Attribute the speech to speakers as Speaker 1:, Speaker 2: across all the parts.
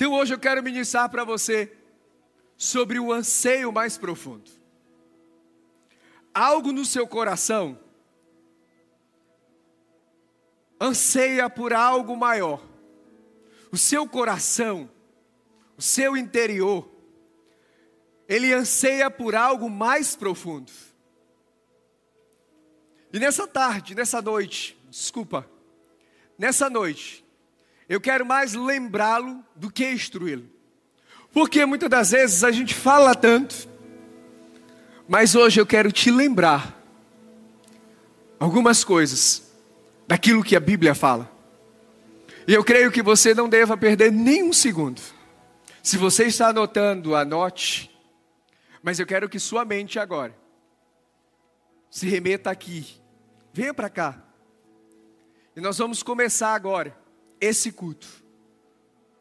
Speaker 1: Então hoje eu quero ministrar para você sobre o anseio mais profundo. Algo no seu coração anseia por algo maior. O seu coração, o seu interior, ele anseia por algo mais profundo. E nessa tarde, nessa noite, desculpa, nessa noite, eu quero mais lembrá-lo do que instruí-lo. Porque muitas das vezes a gente fala tanto, mas hoje eu quero te lembrar algumas coisas daquilo que a Bíblia fala. E eu creio que você não deva perder nem um segundo. Se você está anotando, anote. Mas eu quero que sua mente agora se remeta aqui. Venha para cá. E nós vamos começar agora esse culto.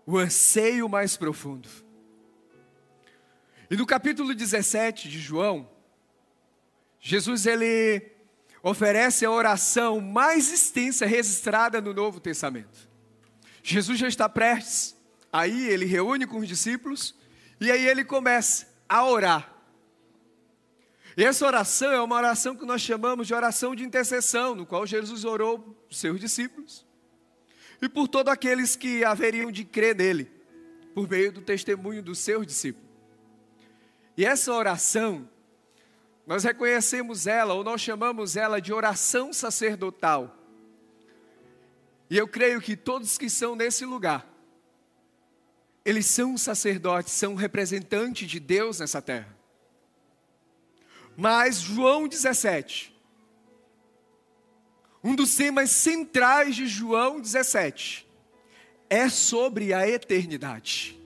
Speaker 1: O anseio mais profundo. E no capítulo 17 de João, Jesus ele oferece a oração mais extensa registrada no Novo Testamento. Jesus já está prestes, aí ele reúne com os discípulos e aí ele começa a orar. E essa oração é uma oração que nós chamamos de oração de intercessão, no qual Jesus orou por seus discípulos e por todos aqueles que haveriam de crer nele, por meio do testemunho dos seus discípulos. E essa oração nós reconhecemos ela, ou nós chamamos ela de oração sacerdotal. E eu creio que todos que são nesse lugar, eles são sacerdotes, são representantes de Deus nessa terra. Mas João 17, um dos temas centrais de João 17, é sobre a eternidade.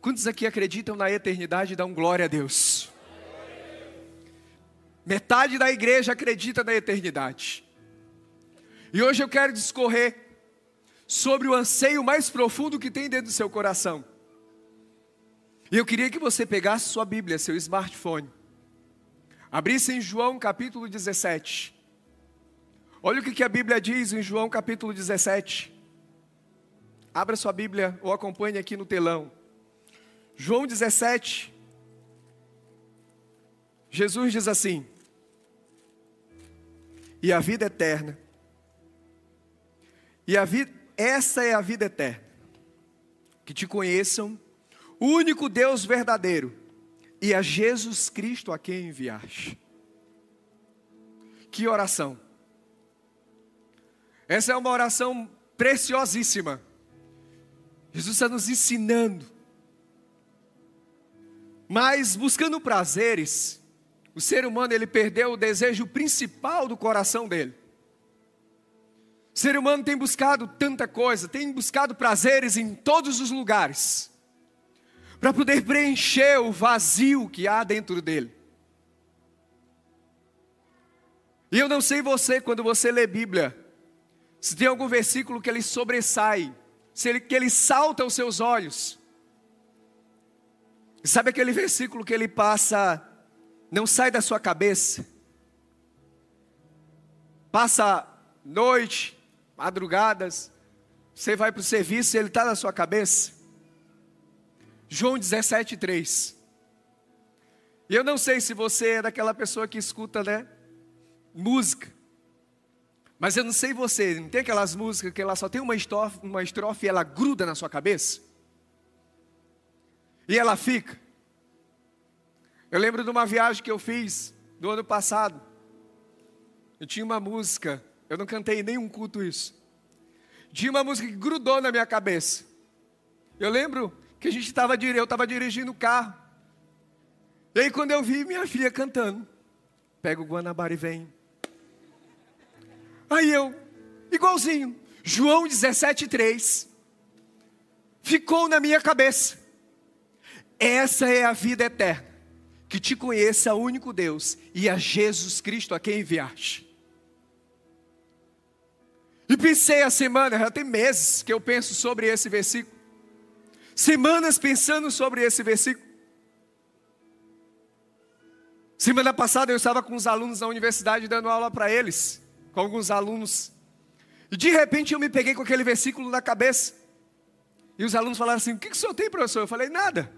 Speaker 1: Quantos aqui acreditam na eternidade e dão glória a Deus? Metade da igreja acredita na eternidade. E hoje eu quero discorrer sobre o anseio mais profundo que tem dentro do seu coração. E eu queria que você pegasse sua Bíblia, seu smartphone, abrisse em João capítulo 17. Olha o que a Bíblia diz em João capítulo 17. Abra sua Bíblia ou acompanhe aqui no telão. João 17. Jesus diz assim: e a vida eterna. E a vida, essa é a vida eterna. Que te conheçam, o único Deus verdadeiro, e a Jesus Cristo a quem enviaste. Que oração. Essa é uma oração preciosíssima. Jesus está nos ensinando. Mas buscando prazeres, o ser humano ele perdeu o desejo principal do coração dele. O ser humano tem buscado tanta coisa, tem buscado prazeres em todos os lugares, para poder preencher o vazio que há dentro dele. E eu não sei você, quando você lê Bíblia, se tem algum versículo que ele sobressai, se ele, que ele salta aos seus olhos. E sabe aquele versículo que ele passa não sai da sua cabeça. Passa noite, madrugadas, você vai para o serviço e ele está na sua cabeça. João 17, 3. E eu não sei se você é daquela pessoa que escuta, né? Música. Mas eu não sei você, não tem aquelas músicas que ela só tem uma estrofe, uma estrofe e ela gruda na sua cabeça? E ela fica. Eu lembro de uma viagem que eu fiz do ano passado. Eu tinha uma música, eu não cantei nenhum culto isso. Tinha uma música que grudou na minha cabeça. Eu lembro que a gente estava eu estava dirigindo o carro. E aí quando eu vi minha filha cantando, pega o Guanabara e vem. Aí eu, igualzinho, João 17,3, ficou na minha cabeça. Essa é a vida eterna que te conheça o único Deus e a Jesus Cristo a quem enviaste. E pensei a semana, já tem meses que eu penso sobre esse versículo. Semanas pensando sobre esse versículo. Semana passada eu estava com os alunos da universidade dando aula para eles, com alguns alunos. E de repente eu me peguei com aquele versículo na cabeça. E os alunos falaram assim: O que, que o senhor tem, professor? Eu falei: Nada.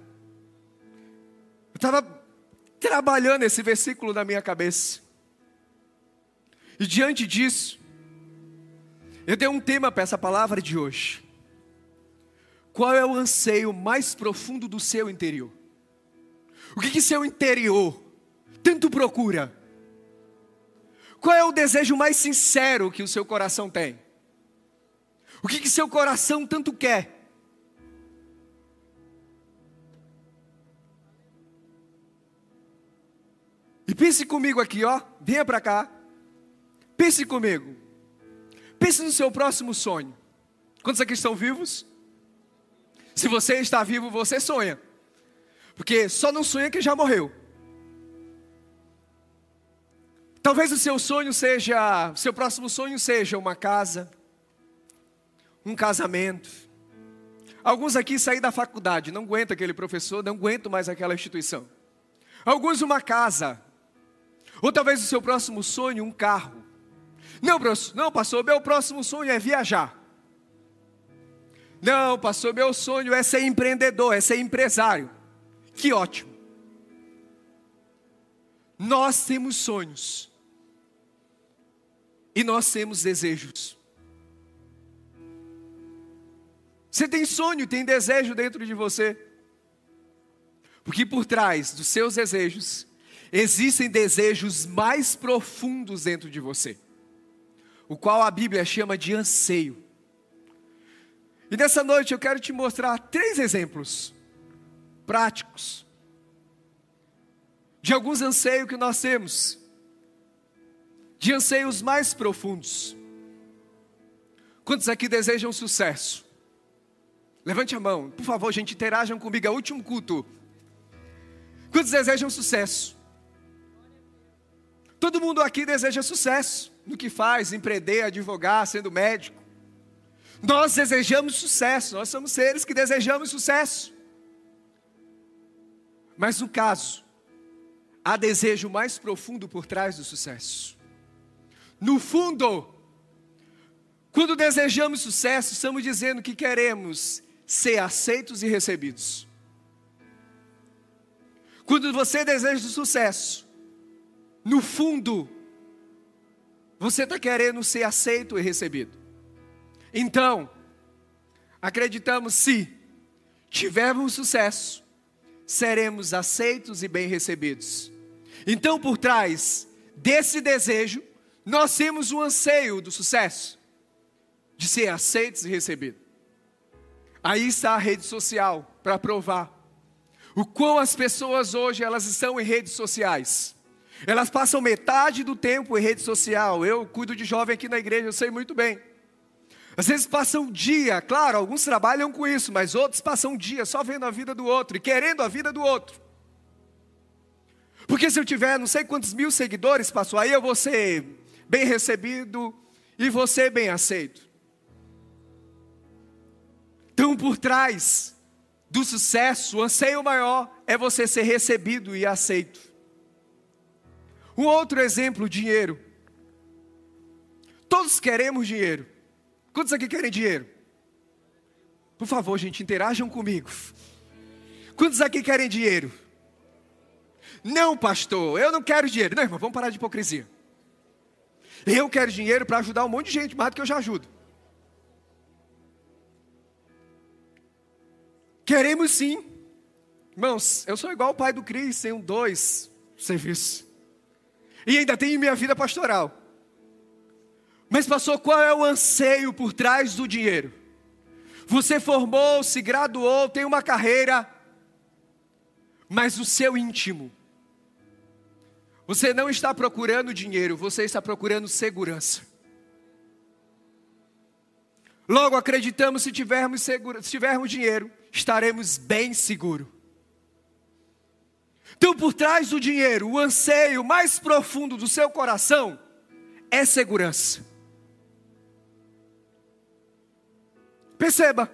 Speaker 1: Eu estava trabalhando esse versículo na minha cabeça. E diante disso, eu dei um tema para essa palavra de hoje. Qual é o anseio mais profundo do seu interior? O que, que seu interior tanto procura? Qual é o desejo mais sincero que o seu coração tem? O que, que seu coração tanto quer? E pense comigo aqui, ó. Venha para cá. Pense comigo. Pense no seu próximo sonho. Quantos aqui estão vivos? Se você está vivo, você sonha. Porque só não sonha que já morreu. Talvez o seu sonho seja, seu próximo sonho seja uma casa, um casamento. Alguns aqui saem da faculdade, não aguentam aquele professor, não aguentam mais aquela instituição. Alguns uma casa. Ou talvez o seu próximo sonho, um carro. Não, não, pastor, meu próximo sonho é viajar. Não, pastor, meu sonho é ser empreendedor, é ser empresário. Que ótimo. Nós temos sonhos. E nós temos desejos. Você tem sonho, tem desejo dentro de você. Porque por trás dos seus desejos existem desejos mais profundos dentro de você, o qual a Bíblia chama de anseio. E nessa noite eu quero te mostrar três exemplos práticos de alguns anseios que nós temos, de anseios mais profundos. Quantos aqui desejam sucesso? Levante a mão, por favor, gente, interajam comigo, é o último culto. Quantos desejam sucesso? Todo mundo aqui deseja sucesso no que faz, empreender, advogar, sendo médico. Nós desejamos sucesso, nós somos seres que desejamos sucesso. Mas no caso, há desejo mais profundo por trás do sucesso. No fundo, quando desejamos sucesso, estamos dizendo que queremos ser aceitos e recebidos. Quando você deseja sucesso, no fundo, você está querendo ser aceito e recebido. Então, acreditamos se tivermos sucesso, seremos aceitos e bem recebidos. Então, por trás desse desejo, nós temos o anseio do sucesso, de ser aceitos e recebidos. Aí está a rede social para provar o quão as pessoas hoje elas estão em redes sociais. Elas passam metade do tempo em rede social. Eu cuido de jovem aqui na igreja, eu sei muito bem. Às vezes passam um dia, claro, alguns trabalham com isso, mas outros passam um dia só vendo a vida do outro e querendo a vida do outro. Porque se eu tiver não sei quantos mil seguidores, passou aí eu vou ser bem recebido e você bem aceito. Então, por trás do sucesso, o anseio maior é você ser recebido e aceito. Um outro exemplo, dinheiro. Todos queremos dinheiro. Quantos aqui querem dinheiro? Por favor, gente, interajam comigo. Quantos aqui querem dinheiro? Não, pastor, eu não quero dinheiro. Não, irmão, vamos parar de hipocrisia. Eu quero dinheiro para ajudar um monte de gente, mais do que eu já ajudo. Queremos sim. Irmãos, eu sou igual o pai do Cris, tenho dois serviços. E ainda tenho minha vida pastoral. Mas, pastor, qual é o anseio por trás do dinheiro? Você formou, se graduou, tem uma carreira, mas o seu íntimo. Você não está procurando dinheiro, você está procurando segurança. Logo, acreditamos se tivermos, seguro, se tivermos dinheiro, estaremos bem seguros. Então, por trás do dinheiro, o anseio mais profundo do seu coração é segurança. Perceba,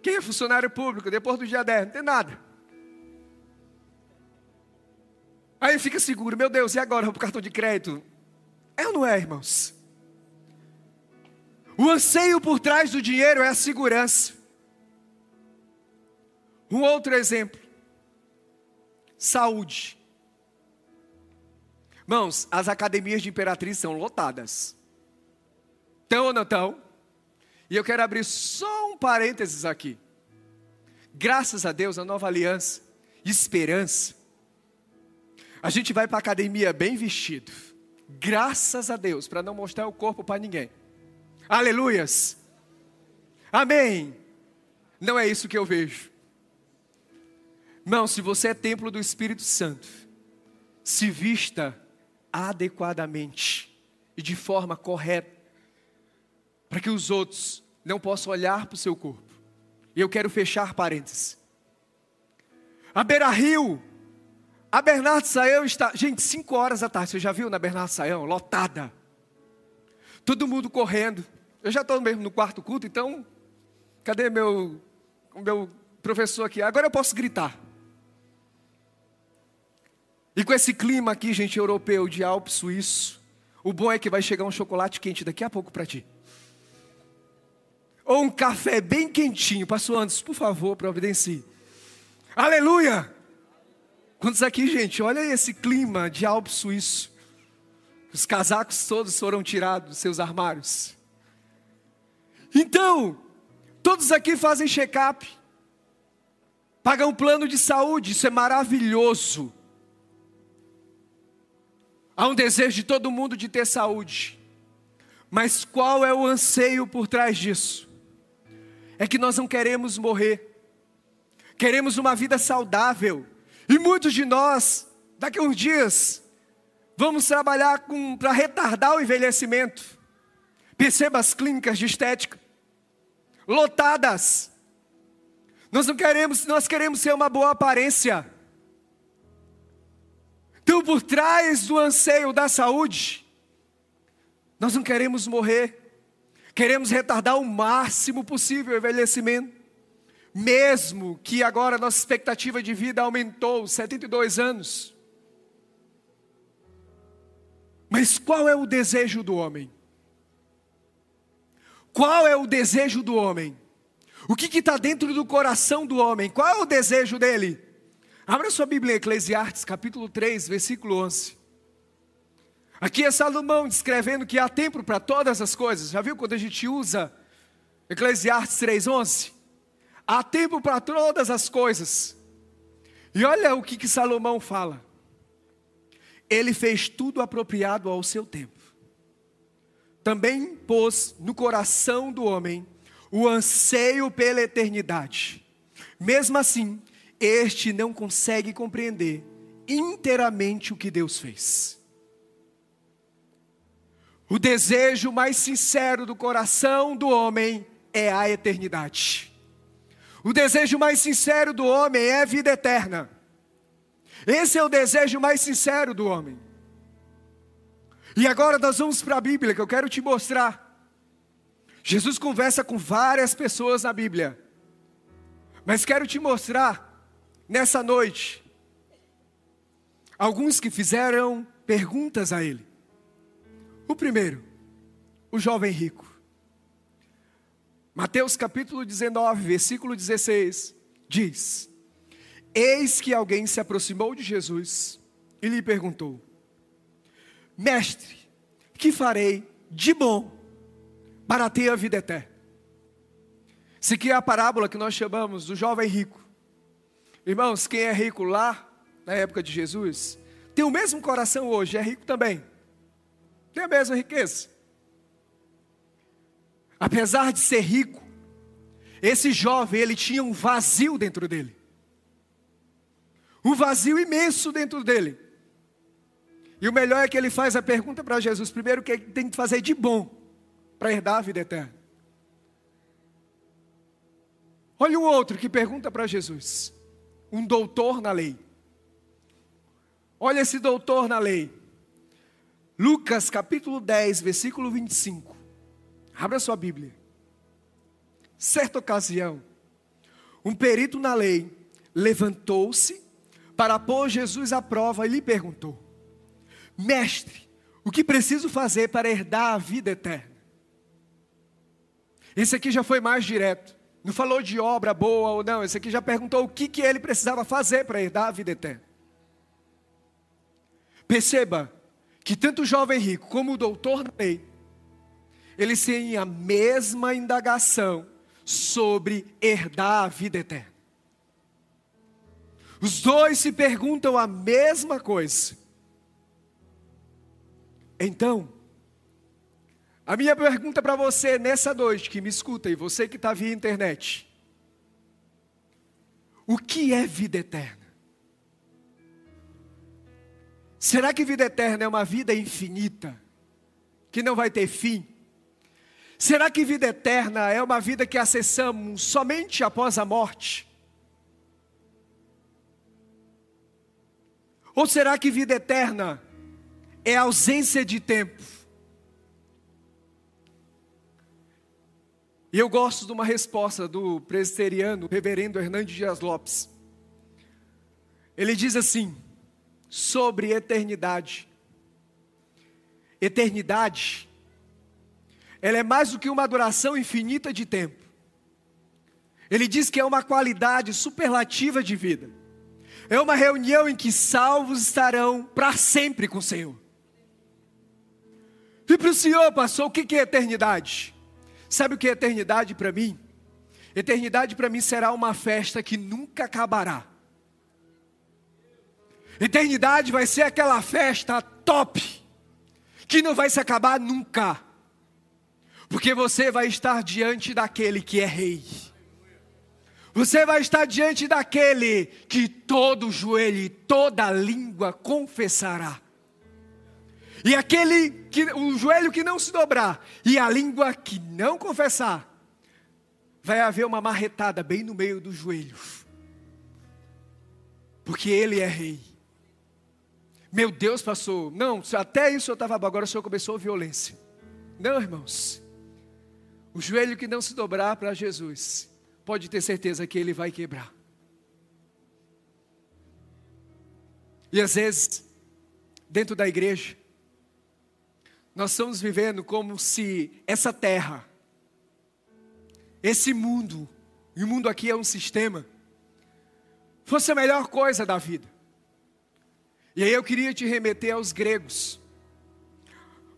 Speaker 1: quem é funcionário público depois do dia 10 não tem nada. Aí fica seguro, meu Deus, e agora o cartão de crédito? É ou não é, irmãos? O anseio por trás do dinheiro é a segurança. Um outro exemplo: saúde. Irmãos, as academias de Imperatriz são lotadas. Estão ou não estão? E eu quero abrir só um parênteses aqui. Graças a Deus, a nova aliança, esperança. A gente vai para a academia bem vestido. Graças a Deus, para não mostrar o corpo para ninguém. Aleluias. Amém. Não é isso que eu vejo. Não, se você é templo do Espírito Santo, se vista adequadamente e de forma correta, para que os outros não possam olhar para o seu corpo. E eu quero fechar parênteses. A Beira Rio, a Bernardo Saião está. Gente, 5 horas da tarde, você já viu na Bernardo Saião? Lotada. Todo mundo correndo. Eu já estou mesmo no quarto culto, então. Cadê meu, meu professor aqui? Agora eu posso gritar. E com esse clima aqui, gente, europeu, de Alpes suíço, o bom é que vai chegar um chocolate quente daqui a pouco para ti. Ou um café bem quentinho. Pastor Anderson, por favor, providencie. Aleluia! Quantos aqui, gente? Olha esse clima de Alpes suíço. Os casacos todos foram tirados dos seus armários. Então, todos aqui fazem check-up. Pagam um plano de saúde, isso é maravilhoso. Há um desejo de todo mundo de ter saúde. Mas qual é o anseio por trás disso? É que nós não queremos morrer. Queremos uma vida saudável. E muitos de nós, daqui a uns dias, vamos trabalhar para retardar o envelhecimento. Perceba as clínicas de estética lotadas. Nós não queremos, nós queremos ser uma boa aparência. Então, por trás do anseio da saúde, nós não queremos morrer, queremos retardar o máximo possível o envelhecimento, mesmo que agora nossa expectativa de vida aumentou 72 anos. Mas qual é o desejo do homem? Qual é o desejo do homem? O que está dentro do coração do homem? Qual é o desejo dele? Abra sua Bíblia Eclesiastes, capítulo 3, versículo 11. Aqui é Salomão descrevendo que há tempo para todas as coisas. Já viu quando a gente usa Eclesiastes 3, 11? Há tempo para todas as coisas. E olha o que, que Salomão fala. Ele fez tudo apropriado ao seu tempo. Também pôs no coração do homem o anseio pela eternidade. Mesmo assim, este não consegue compreender inteiramente o que Deus fez. O desejo mais sincero do coração do homem é a eternidade. O desejo mais sincero do homem é vida eterna. Esse é o desejo mais sincero do homem. E agora nós vamos para a Bíblia, que eu quero te mostrar. Jesus conversa com várias pessoas na Bíblia. Mas quero te mostrar nessa noite, alguns que fizeram perguntas a ele. O primeiro, o jovem rico. Mateus capítulo 19, versículo 16, diz: Eis que alguém se aproximou de Jesus e lhe perguntou: Mestre, que farei de bom para ter a vida eterna? Isso aqui é a parábola que nós chamamos do jovem rico. Irmãos, quem é rico lá, na época de Jesus, tem o mesmo coração hoje, é rico também. Tem a mesma riqueza. Apesar de ser rico, esse jovem, ele tinha um vazio dentro dele. Um vazio imenso dentro dele. E o melhor é que ele faz a pergunta para Jesus, primeiro, o que ele tem que fazer de bom para herdar a vida eterna. Olha o outro que pergunta para Jesus um doutor na lei. Olha esse doutor na lei. Lucas capítulo 10, versículo 25. Abra sua Bíblia. Certa ocasião, um perito na lei levantou-se para pôr Jesus à prova e lhe perguntou: Mestre, o que preciso fazer para herdar a vida eterna? Esse aqui já foi mais direto. Não falou de obra boa ou não. Esse aqui já perguntou o que, que ele precisava fazer para herdar a vida eterna. Perceba que tanto o jovem rico como o doutor da lei, eles têm a mesma indagação sobre herdar a vida eterna. Os dois se perguntam a mesma coisa. Então, a minha pergunta para você nessa noite que me escuta e você que está via internet: o que é vida eterna? Será que vida eterna é uma vida infinita, que não vai ter fim? Será que vida eterna é uma vida que acessamos somente após a morte? Ou será que vida eterna é ausência de tempo? E eu gosto de uma resposta do presbiteriano, reverendo Hernandes Dias Lopes. Ele diz assim: sobre eternidade. Eternidade, ela é mais do que uma duração infinita de tempo. Ele diz que é uma qualidade superlativa de vida. É uma reunião em que salvos estarão para sempre com o Senhor. E para o Senhor, pastor, o que é eternidade? Sabe o que é eternidade para mim? Eternidade para mim será uma festa que nunca acabará. Eternidade vai ser aquela festa top, que não vai se acabar nunca, porque você vai estar diante daquele que é rei. Você vai estar diante daquele que todo joelho e toda língua confessará. E aquele que o joelho que não se dobrar e a língua que não confessar, vai haver uma marretada bem no meio do joelho. Porque ele é rei. Meu Deus, pastor, não, até isso eu estava bom, agora o senhor começou violência. Não, irmãos. O joelho que não se dobrar para Jesus, pode ter certeza que ele vai quebrar. E às vezes, dentro da igreja, nós estamos vivendo como se essa terra, esse mundo, e o mundo aqui é um sistema, fosse a melhor coisa da vida. E aí eu queria te remeter aos gregos.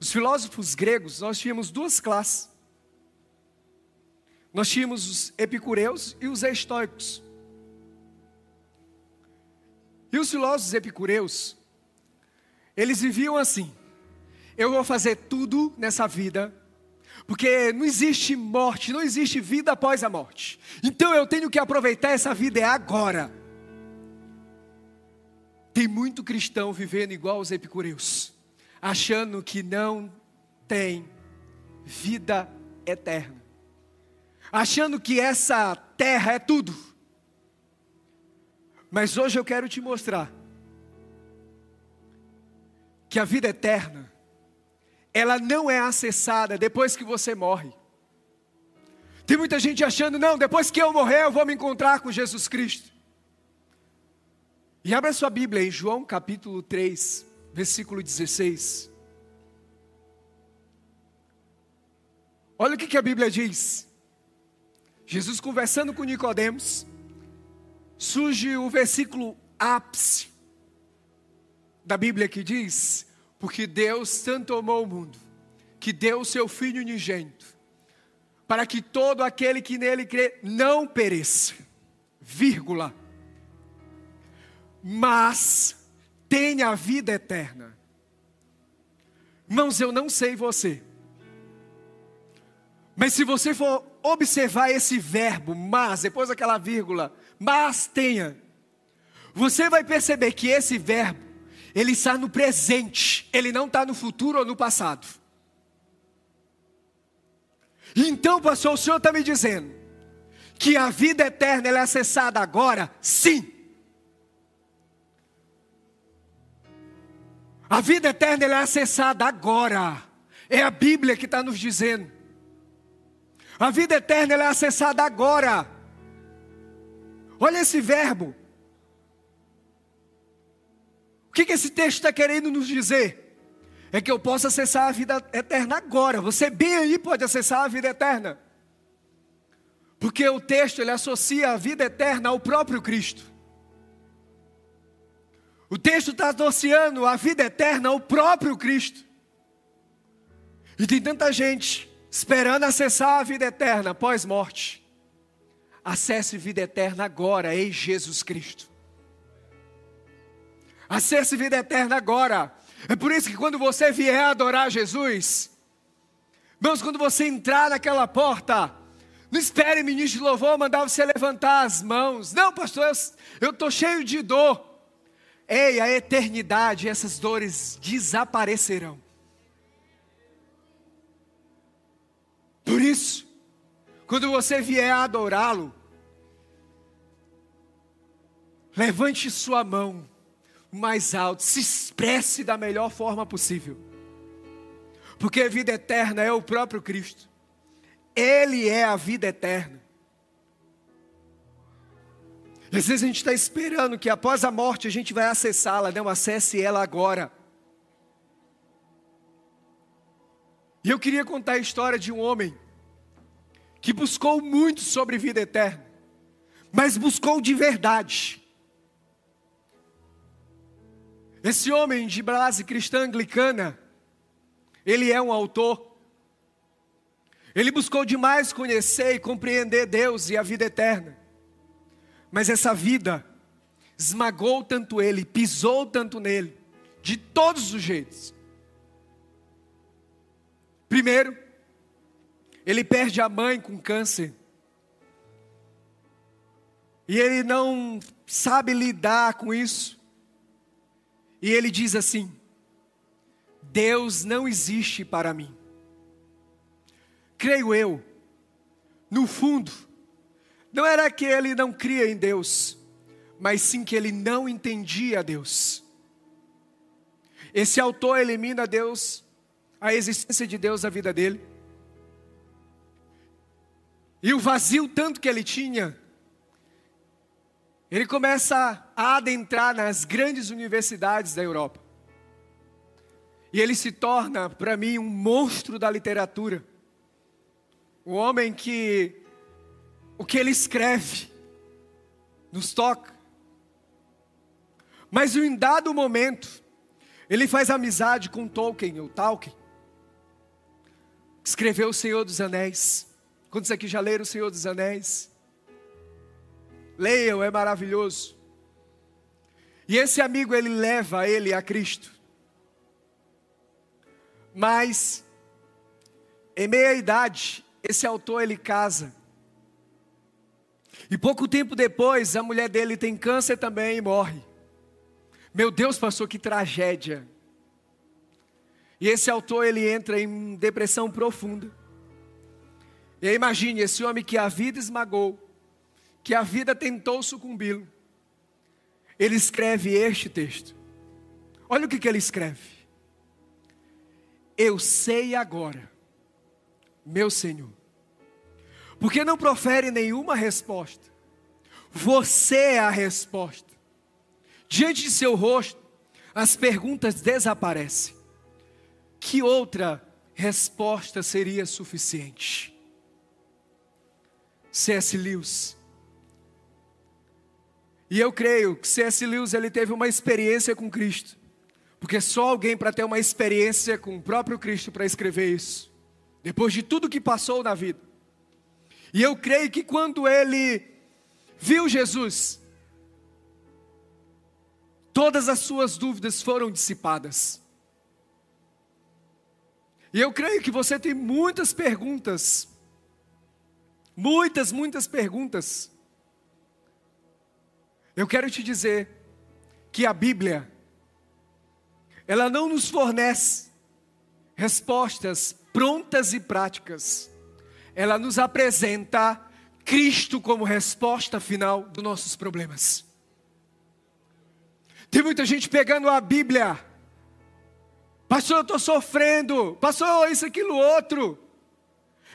Speaker 1: Os filósofos gregos, nós tínhamos duas classes. Nós tínhamos os epicureus e os estoicos. E os filósofos epicureus, eles viviam assim: eu vou fazer tudo nessa vida, porque não existe morte, não existe vida após a morte. Então eu tenho que aproveitar essa vida é agora. Tem muito cristão vivendo igual os epicureus, achando que não tem vida eterna, achando que essa terra é tudo. Mas hoje eu quero te mostrar que a vida eterna, ela não é acessada depois que você morre. Tem muita gente achando, não, depois que eu morrer eu vou me encontrar com Jesus Cristo. E abra sua Bíblia em João capítulo 3, versículo 16. Olha o que, que a Bíblia diz. Jesus conversando com Nicodemos, surge o versículo ápice da Bíblia que diz: Porque Deus tanto amou o mundo, que deu o seu Filho unigênito, para que todo aquele que nele crê não pereça, vírgula, mas tenha a vida eterna. Irmãos, eu não sei você, mas se você for observar esse verbo, mas, depois daquela vírgula, mas tenha, você vai perceber que esse verbo, ele está no presente, ele não está no futuro ou no passado. Então, pastor, o senhor está me dizendo que a vida eterna é acessada agora? Sim. A vida eterna é acessada agora. É a Bíblia que está nos dizendo. A vida eterna é acessada agora. Olha esse verbo. O que, que esse texto está querendo nos dizer? É que eu posso acessar a vida eterna agora. Você bem aí pode acessar a vida eterna. Porque o texto ele associa a vida eterna ao próprio Cristo. O texto está associando a vida eterna ao próprio Cristo. E tem tanta gente esperando acessar a vida eterna após morte. Acesse vida eterna agora em Jesus Cristo. Acesse vida eterna agora. É por isso que quando você vier adorar Jesus, irmãos, quando você entrar naquela porta, não espere ministro de louvor mandar você levantar as mãos. Não, pastor, eu estou cheio de dor. Ei, a eternidade, essas dores desaparecerão. Por isso, quando você vier a adorá-lo, levante sua mão mais alto, se expresse da melhor forma possível. Porque a vida eterna é o próprio Cristo. Ele é a vida eterna. Às vezes a gente está esperando que após a morte a gente vai acessá-la, não acesse ela agora. E eu queria contar a história de um homem que buscou muito sobre vida eterna, mas buscou de verdade. Esse homem de base cristã anglicana, ele é um autor. Ele buscou demais conhecer e compreender Deus e a vida eterna. Mas essa vida esmagou tanto ele, pisou tanto nele, de todos os jeitos. Primeiro, ele perde a mãe com câncer. E ele não sabe lidar com isso. E ele diz assim: Deus não existe para mim. Creio eu, no fundo, não era que ele não cria em Deus, mas sim que ele não entendia Deus. Esse autor elimina Deus, a existência de Deus na vida dele. E o vazio tanto que ele tinha, ele começa a adentrar nas grandes universidades da Europa. E ele se torna, para mim, um monstro da literatura. Um homem que o que ele escreve nos toca. Mas em dado momento, ele faz amizade com Tolkien, ou Tolkien. Escreveu O Senhor dos Anéis. Quantos aqui já leram O Senhor dos Anéis? Leiam, é maravilhoso. E esse amigo ele leva ele a Cristo. Mas em meia idade, esse autor ele casa. E pouco tempo depois, a mulher dele tem câncer também e morre. Meu Deus, pastor, que tragédia. E esse autor ele entra em depressão profunda. E aí, imagine esse homem que a vida esmagou, que a vida tentou sucumbi-lo. Ele escreve este texto. Olha o que, que ele escreve. Eu sei agora, meu Senhor, porque não profere nenhuma resposta. Você é a resposta. Diante de seu rosto, as perguntas desaparecem. Que outra resposta seria suficiente? C.S. Lewis e eu creio que C.S. Lewis ele teve uma experiência com Cristo. Porque só alguém para ter uma experiência com o próprio Cristo para escrever isso. Depois de tudo que passou na vida. E eu creio que quando ele viu Jesus, todas as suas dúvidas foram dissipadas. E eu creio que você tem muitas perguntas, muitas, muitas perguntas. Eu quero te dizer que a Bíblia, ela não nos fornece respostas prontas e práticas, ela nos apresenta Cristo como resposta final dos nossos problemas. Tem muita gente pegando a Bíblia, pastor, eu estou sofrendo, pastor, isso, aquilo, outro.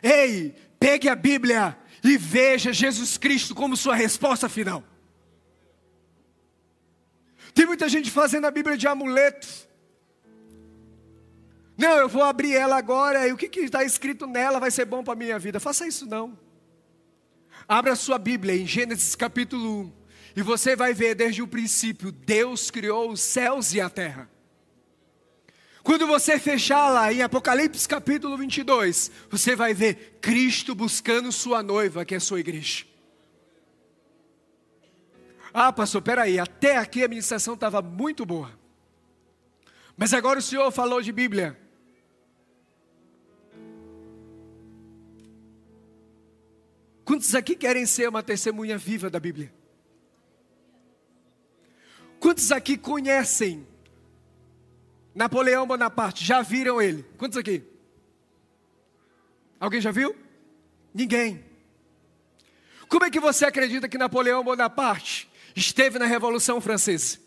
Speaker 1: Ei, pegue a Bíblia e veja Jesus Cristo como sua resposta final. Tem muita gente fazendo a Bíblia de amuleto. Não, eu vou abrir ela agora e o que está escrito nela vai ser bom para a minha vida. Faça isso não. Abra sua Bíblia em Gênesis capítulo 1 e você vai ver desde o princípio: Deus criou os céus e a terra. Quando você fechar lá em Apocalipse capítulo 22, você vai ver Cristo buscando sua noiva, que é sua igreja. Ah, pastor, peraí, até aqui a ministração estava muito boa. Mas agora o senhor falou de Bíblia. Quantos aqui querem ser uma testemunha viva da Bíblia? Quantos aqui conhecem Napoleão Bonaparte? Já viram ele? Quantos aqui? Alguém já viu? Ninguém. Como é que você acredita que Napoleão Bonaparte esteve na Revolução Francesa?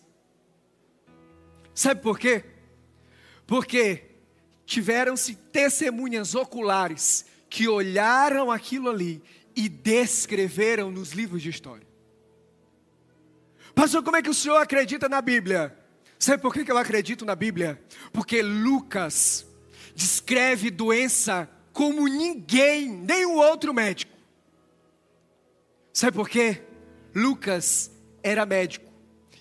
Speaker 1: Sabe por quê? Porque tiveram-se testemunhas oculares que olharam aquilo ali e descreveram nos livros de história. Pastor, como é que o senhor acredita na Bíblia? Sabe por que eu acredito na Bíblia? Porque Lucas descreve doença como ninguém, nem o outro médico. Sabe por quê? Lucas era médico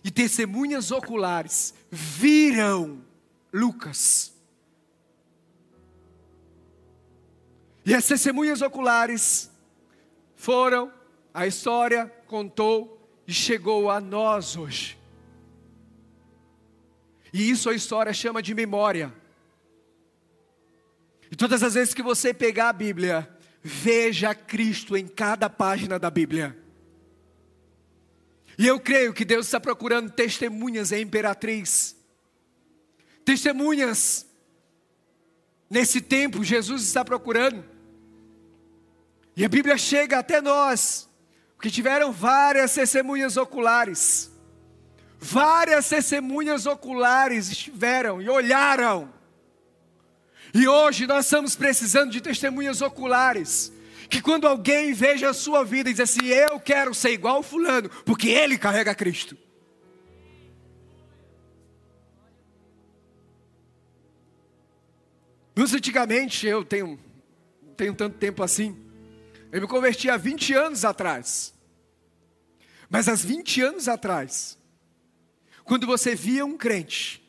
Speaker 1: e testemunhas oculares viram Lucas. E as testemunhas oculares foram, a história contou e chegou a nós hoje. E isso a história chama de memória. E todas as vezes que você pegar a Bíblia, veja Cristo em cada página da Bíblia. E eu creio que Deus está procurando testemunhas em Imperatriz. Testemunhas. Nesse tempo, Jesus está procurando. E a Bíblia chega até nós, porque tiveram várias testemunhas oculares. Várias testemunhas oculares estiveram e olharam. E hoje nós estamos precisando de testemunhas oculares. Que quando alguém veja a sua vida e diz assim: Eu quero ser igual ao Fulano, porque ele carrega Cristo. Nos antigamente, eu tenho, tenho tanto tempo assim, eu me converti há 20 anos atrás. Mas há 20 anos atrás, quando você via um crente,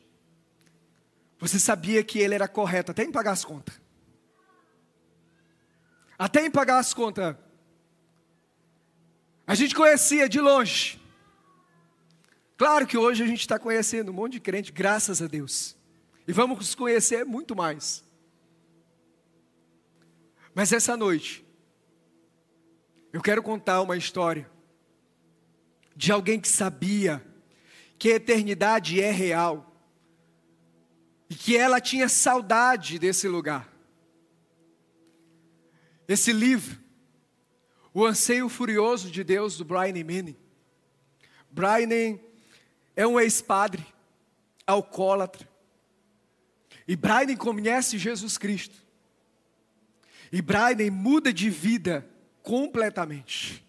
Speaker 1: você sabia que ele era correto até em pagar as contas. Até em pagar as contas. A gente conhecia de longe. Claro que hoje a gente está conhecendo um monte de crente, graças a Deus. E vamos conhecer muito mais. Mas essa noite, eu quero contar uma história de alguém que sabia que a eternidade é real e que ela tinha saudade desse lugar. Esse livro, O Anseio Furioso de Deus, do Brian Manning. Brian é um ex-padre, alcoólatra. E Brian conhece Jesus Cristo. E Brian muda de vida completamente.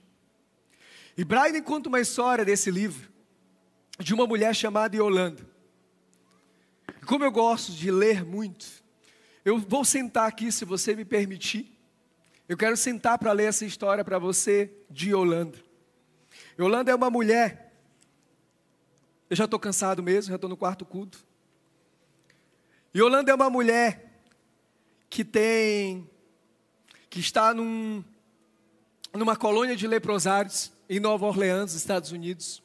Speaker 1: E Brian conta uma história desse livro, de uma mulher chamada Yolanda. Como eu gosto de ler muito, eu vou sentar aqui, se você me permitir. Eu quero sentar para ler essa história para você de Yolanda. Yolanda é uma mulher. Eu já estou cansado mesmo, já estou no quarto culto. Yolanda é uma mulher que tem, que está num, numa colônia de leprosários em Nova Orleans, Estados Unidos.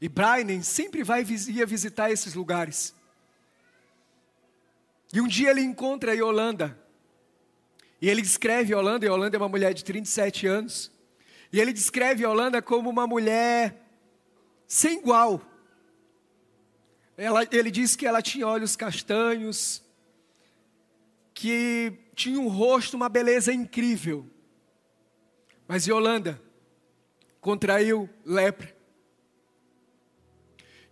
Speaker 1: E Brian sempre vai ia visitar esses lugares. E um dia ele encontra Yolanda. E ele descreve Yolanda, Yolanda é uma mulher de 37 anos. E ele descreve Yolanda como uma mulher sem igual. Ela, ele diz que ela tinha olhos castanhos, que tinha um rosto, uma beleza incrível. Mas Yolanda contraiu lepra.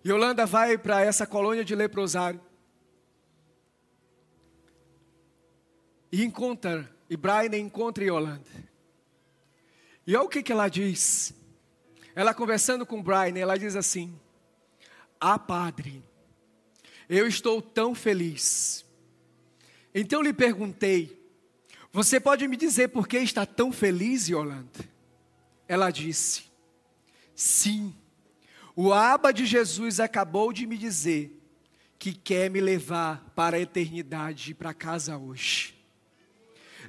Speaker 1: Yolanda vai para essa colônia de leprosário. E encontra, e Brian encontra Yolanda. E olha o que, que ela diz. Ela conversando com Brian, ela diz assim: Ah, padre, eu estou tão feliz. Então lhe perguntei: você pode me dizer por que está tão feliz, Yolanda? ela disse: Sim, o Aba de Jesus acabou de me dizer que quer me levar para a eternidade e para casa hoje.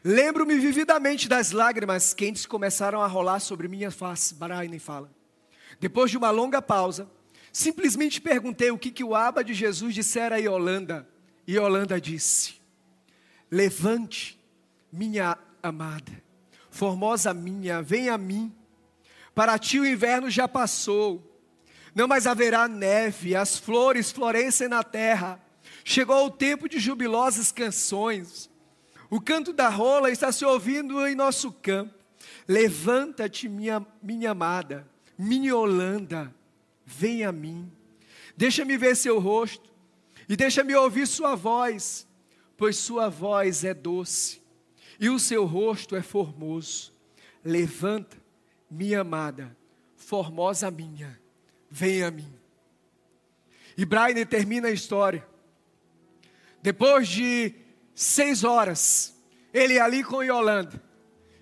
Speaker 1: Lembro-me vividamente das lágrimas quentes que começaram a rolar sobre minha face. Barainen fala. Depois de uma longa pausa, simplesmente perguntei o que, que o Aba de Jesus dissera a Yolanda. E Yolanda disse: Levante, minha amada, formosa minha, vem a mim. Para ti o inverno já passou, não mais haverá neve, as flores florescem na terra. Chegou o tempo de jubilosas canções. O canto da rola está se ouvindo em nosso campo. Levanta-te, minha, minha amada, minha Holanda, vem a mim. Deixa-me ver seu rosto e deixa-me ouvir sua voz, pois sua voz é doce e o seu rosto é formoso. Levanta, minha amada, formosa minha, vem a mim. E Brian termina a história. Depois de seis horas, ele ali com Yolanda.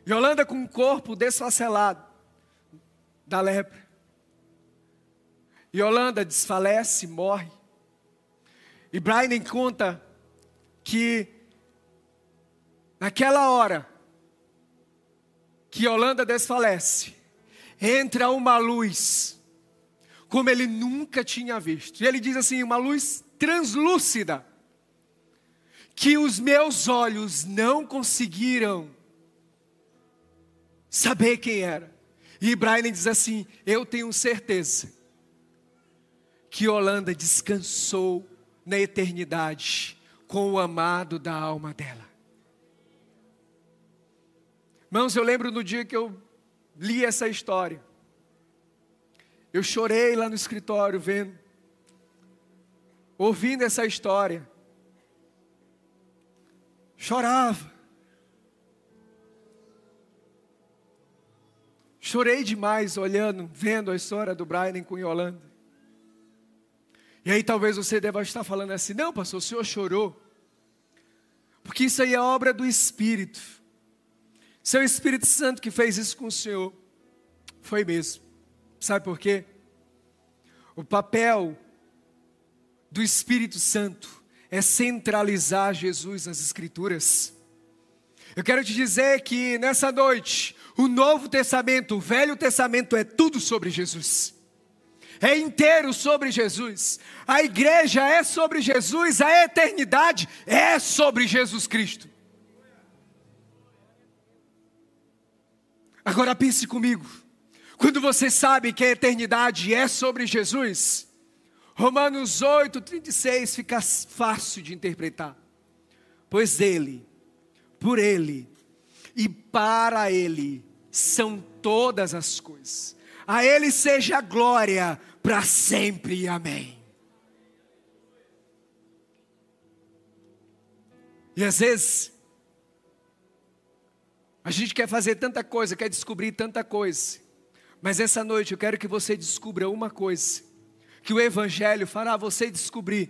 Speaker 1: Yolanda com o corpo desfacelado da lepra. Yolanda desfalece, morre. E Brian conta que naquela hora que Yolanda desfalece, entra uma luz como ele nunca tinha visto. E ele diz assim: uma luz translúcida que os meus olhos não conseguiram saber quem era. E Brian diz assim: Eu tenho certeza que Holanda descansou na eternidade com o amado da alma dela. Irmãos, eu lembro no dia que eu li essa história. Eu chorei lá no escritório vendo, ouvindo essa história chorava. Chorei demais olhando, vendo a história do Brian com Yolanda. E aí talvez você deva estar falando assim: não, pastor, o senhor chorou. Porque isso aí é obra do Espírito. Seu Espírito Santo que fez isso com o senhor. Foi mesmo. Sabe por quê? O papel do Espírito Santo é centralizar Jesus nas Escrituras. Eu quero te dizer que nessa noite, o Novo Testamento, o Velho Testamento é tudo sobre Jesus. É inteiro sobre Jesus. A igreja é sobre Jesus, a eternidade é sobre Jesus Cristo. Agora pense comigo. Quando você sabe que a eternidade é sobre Jesus, Romanos 8, 36 fica fácil de interpretar. Pois Ele, por Ele e para Ele são todas as coisas. A Ele seja a glória para sempre. Amém. E às vezes, a gente quer fazer tanta coisa, quer descobrir tanta coisa, mas essa noite eu quero que você descubra uma coisa que o Evangelho fará você descobrir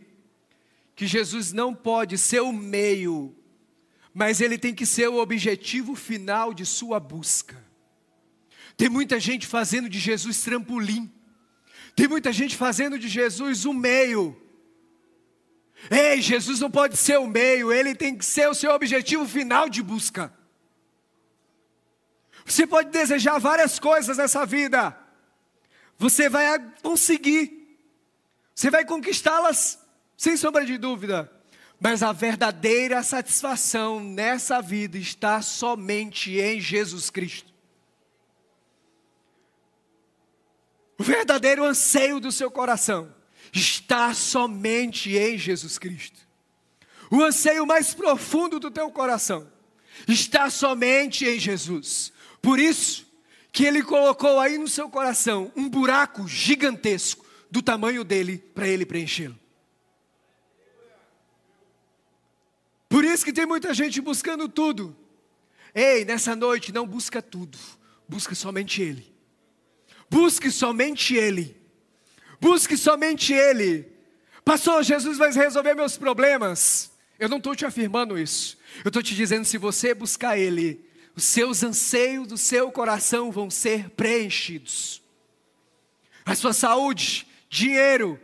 Speaker 1: que Jesus não pode ser o meio, mas ele tem que ser o objetivo final de sua busca. Tem muita gente fazendo de Jesus trampolim, tem muita gente fazendo de Jesus o meio. Ei, Jesus não pode ser o meio, ele tem que ser o seu objetivo final de busca. Você pode desejar várias coisas nessa vida, você vai conseguir, você vai conquistá-las, sem sombra de dúvida. Mas a verdadeira satisfação nessa vida está somente em Jesus Cristo. O verdadeiro anseio do seu coração está somente em Jesus Cristo. O anseio mais profundo do teu coração está somente em Jesus. Por isso que ele colocou aí no seu coração um buraco gigantesco do tamanho dele para ele preenchê-lo. Por isso que tem muita gente buscando tudo. Ei, nessa noite não busca tudo, busca somente Ele. Busque somente Ele. Busque somente Ele. Pastor, Jesus vai resolver meus problemas. Eu não estou te afirmando isso. Eu estou te dizendo: se você buscar Ele, os seus anseios do seu coração vão ser preenchidos. A sua saúde, dinheiro,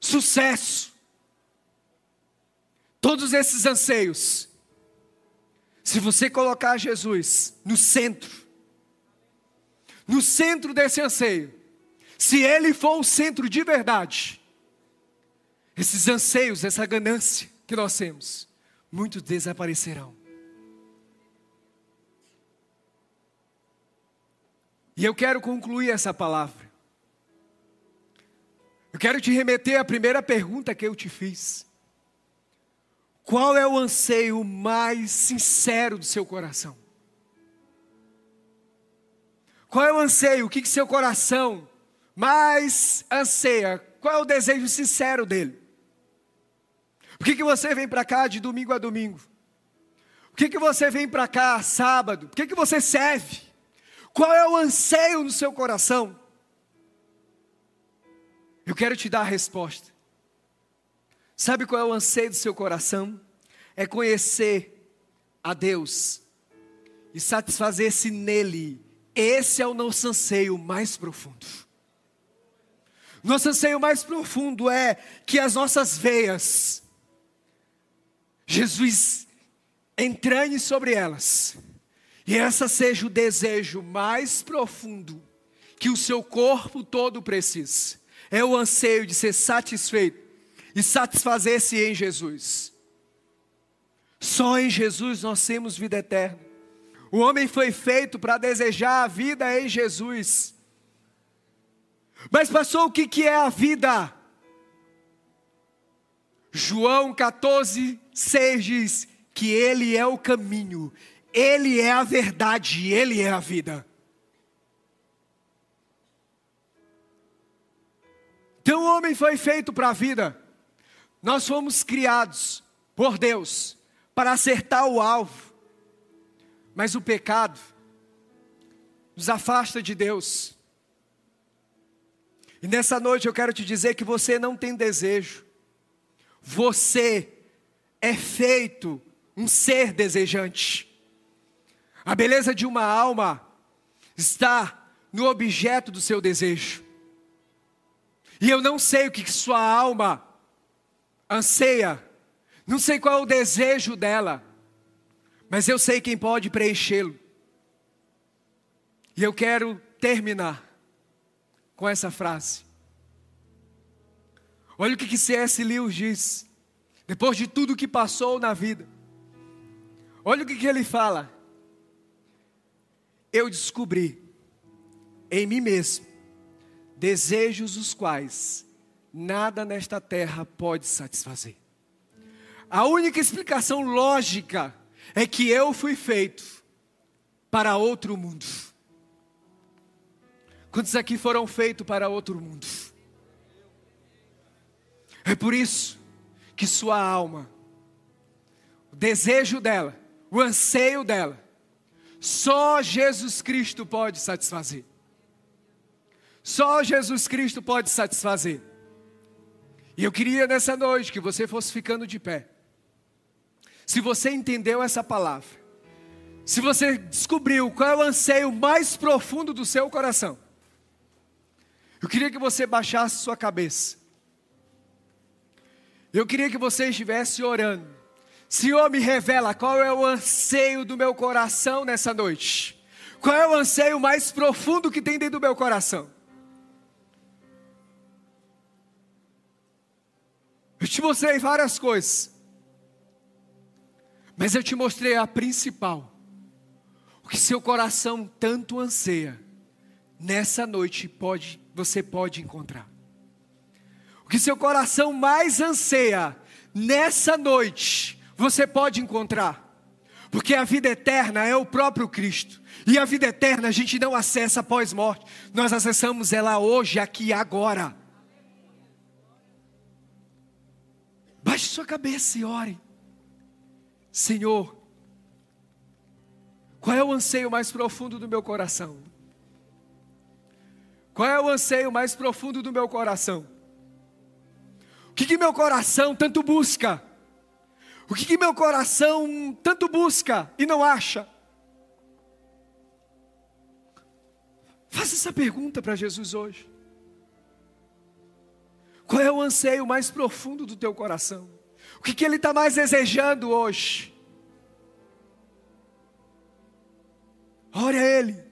Speaker 1: sucesso, todos esses anseios, se você colocar Jesus no centro, no centro desse anseio, se ele for o centro de verdade, esses anseios, essa ganância que nós temos, muitos desaparecerão. E eu quero concluir essa palavra. Eu quero te remeter à primeira pergunta que eu te fiz. Qual é o anseio mais sincero do seu coração? Qual é o anseio? O que, que seu coração mais anseia? Qual é o desejo sincero dele? Por que, que você vem para cá de domingo a domingo? Por que, que você vem para cá sábado? Por que, que você serve? Qual é o anseio no seu coração? Eu quero te dar a resposta. Sabe qual é o anseio do seu coração? É conhecer a Deus e satisfazer-se nele. Esse é o nosso anseio mais profundo. Nosso anseio mais profundo é que as nossas veias Jesus entranhe sobre elas, e essa seja o desejo mais profundo que o seu corpo todo precisa. É o anseio de ser satisfeito e satisfazer-se em Jesus. Só em Jesus nós temos vida eterna. O homem foi feito para desejar a vida em Jesus. Mas passou o que, que é a vida? João 14, 6 diz que Ele é o caminho, Ele é a verdade, Ele é a vida. Então o homem foi feito para a vida. Nós fomos criados por Deus para acertar o alvo. Mas o pecado nos afasta de Deus. E nessa noite eu quero te dizer que você não tem desejo você é feito um ser desejante. A beleza de uma alma está no objeto do seu desejo. E eu não sei o que sua alma anseia, não sei qual é o desejo dela, mas eu sei quem pode preenchê-lo. E eu quero terminar com essa frase. Olha o que, C.S. Lewis diz, depois de tudo que passou na vida. Olha o que, que ele fala. Eu descobri em mim mesmo desejos os quais nada nesta terra pode satisfazer. A única explicação lógica é que eu fui feito para outro mundo. Quantos aqui foram feitos para outro mundo? É por isso que sua alma, o desejo dela, o anseio dela, só Jesus Cristo pode satisfazer. Só Jesus Cristo pode satisfazer. E eu queria nessa noite que você fosse ficando de pé. Se você entendeu essa palavra, se você descobriu qual é o anseio mais profundo do seu coração, eu queria que você baixasse sua cabeça. Eu queria que você estivesse orando. Senhor, me revela qual é o anseio do meu coração nessa noite. Qual é o anseio mais profundo que tem dentro do meu coração? Eu te mostrei várias coisas, mas eu te mostrei a principal. O que seu coração tanto anseia, nessa noite pode, você pode encontrar. Que seu coração mais anseia, nessa noite, você pode encontrar. Porque a vida eterna é o próprio Cristo. E a vida eterna a gente não acessa após morte. Nós acessamos ela hoje, aqui, agora. Baixe sua cabeça e ore. Senhor, qual é o anseio mais profundo do meu coração? Qual é o anseio mais profundo do meu coração? O que, que meu coração tanto busca? O que, que meu coração tanto busca e não acha? Faça essa pergunta para Jesus hoje. Qual é o anseio mais profundo do teu coração? O que, que ele está mais desejando hoje? Ore a Ele.